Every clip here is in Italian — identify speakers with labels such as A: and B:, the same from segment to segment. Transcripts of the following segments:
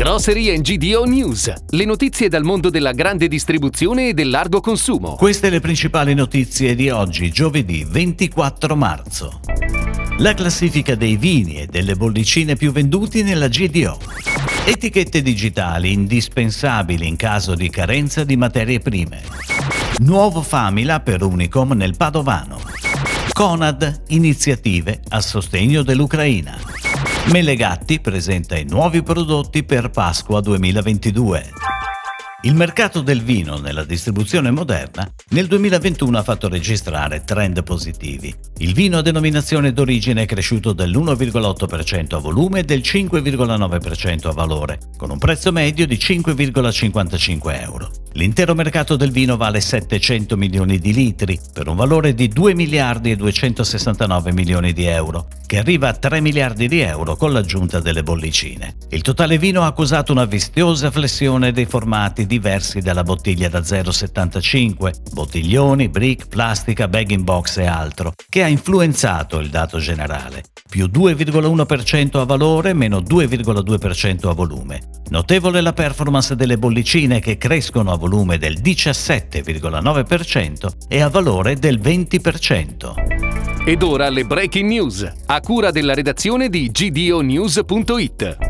A: Grocery GDO News, le notizie dal mondo della grande distribuzione e del largo consumo.
B: Queste le principali notizie di oggi, giovedì 24 marzo. La classifica dei vini e delle bollicine più venduti nella GDO. Etichette digitali indispensabili in caso di carenza di materie prime. Nuovo Famila per Unicom nel Padovano. Conad, iniziative a sostegno dell'Ucraina. Melegatti presenta i nuovi prodotti per Pasqua 2022. Il mercato del vino nella distribuzione moderna nel 2021 ha fatto registrare trend positivi. Il vino a denominazione d'origine è cresciuto dell'1,8% a volume e del 5,9% a valore, con un prezzo medio di 5,55 euro. L'intero mercato del vino vale 700 milioni di litri, per un valore di 2 miliardi e 269 milioni di euro, che arriva a 3 miliardi di euro con l'aggiunta delle bollicine. Il totale vino ha accusato una vistiosa flessione dei formati diversi dalla bottiglia da 0,75, bottiglioni, brick, plastica, bag in box e altro, che ha influenzato il dato generale, più 2,1% a valore, meno 2,2% a volume. Notevole la performance delle bollicine che crescono a volume del 17,9% e a valore del 20%.
A: Ed ora le breaking news, a cura della redazione di gdonews.it.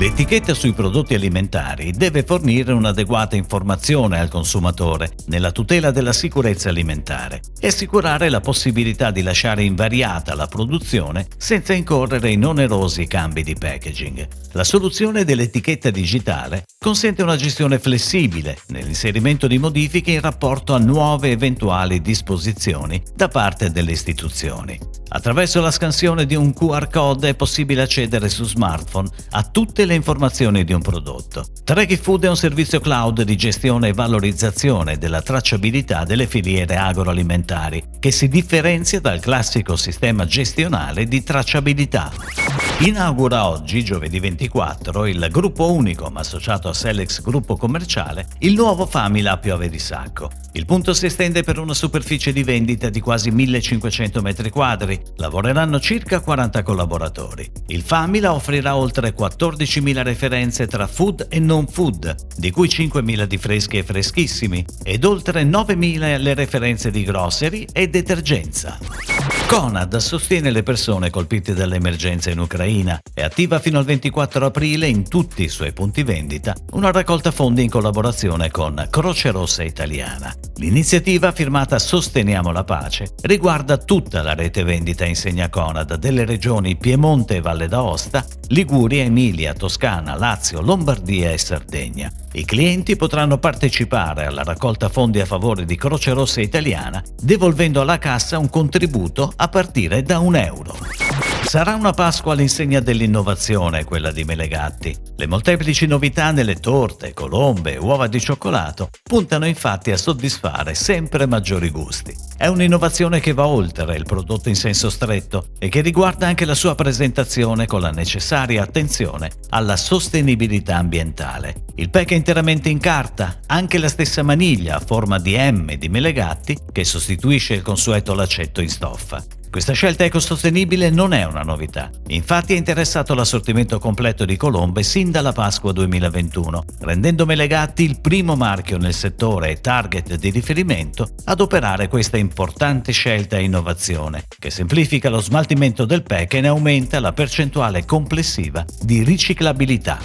B: L'etichetta sui prodotti alimentari deve fornire un'adeguata informazione al consumatore nella tutela della sicurezza alimentare e assicurare la possibilità di lasciare invariata la produzione senza incorrere in onerosi cambi di packaging. La soluzione dell'etichetta digitale consente una gestione flessibile nell'inserimento di modifiche in rapporto a nuove eventuali disposizioni da parte delle istituzioni. Attraverso la scansione di un QR code è possibile accedere su smartphone a tutte le informazioni di un prodotto. Tracking Food è un servizio cloud di gestione e valorizzazione della tracciabilità delle filiere agroalimentari, che si differenzia dal classico sistema gestionale di tracciabilità. Inaugura oggi, giovedì 24, il gruppo Unicom associato a Selex Gruppo Commerciale, il nuovo Famila a Piove di Sacco. Il punto si estende per una superficie di vendita di quasi 1500 m2, lavoreranno circa 40 collaboratori. Il Famila offrirà oltre 14.000 referenze tra food e non food, di cui 5.000 di freschi e freschissimi, ed oltre 9.000 le referenze di grocery e detergenza. Conad sostiene le persone colpite dall'emergenza in Ucraina e attiva fino al 24 aprile in tutti i suoi punti vendita una raccolta fondi in collaborazione con Croce Rossa Italiana. L'iniziativa firmata Sosteniamo la pace riguarda tutta la rete vendita insegna Conad delle regioni Piemonte e Valle d'Aosta, Liguria, Emilia, Toscana, Lazio, Lombardia e Sardegna. I clienti potranno partecipare alla raccolta fondi a favore di Croce Rossa Italiana devolvendo alla cassa un contributo a partire da un euro. Sarà una Pasqua all'insegna dell'innovazione quella di Melegatti. Le molteplici novità nelle torte, colombe e uova di cioccolato puntano infatti a soddisfare sempre maggiori gusti. È un'innovazione che va oltre il prodotto in senso stretto e che riguarda anche la sua presentazione con la necessaria attenzione alla sostenibilità ambientale. Il pack è interamente in carta, anche la stessa maniglia a forma di M di Melegatti che sostituisce il consueto lacetto in stoffa. Questa scelta ecosostenibile non è una novità, infatti è interessato l'assortimento completo di colombe sin dalla Pasqua 2021, rendendo Melegatti il primo marchio nel settore e target di riferimento ad operare questa importante scelta e innovazione, che semplifica lo smaltimento del pack e ne aumenta la percentuale complessiva di riciclabilità.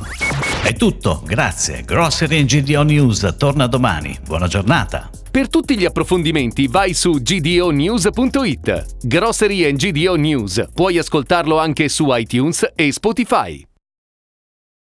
B: È tutto, grazie. Grocery GDO News torna domani. Buona giornata.
A: Per tutti gli approfondimenti vai su gdonews.it. Grocery GDO News. Puoi ascoltarlo anche su iTunes e Spotify.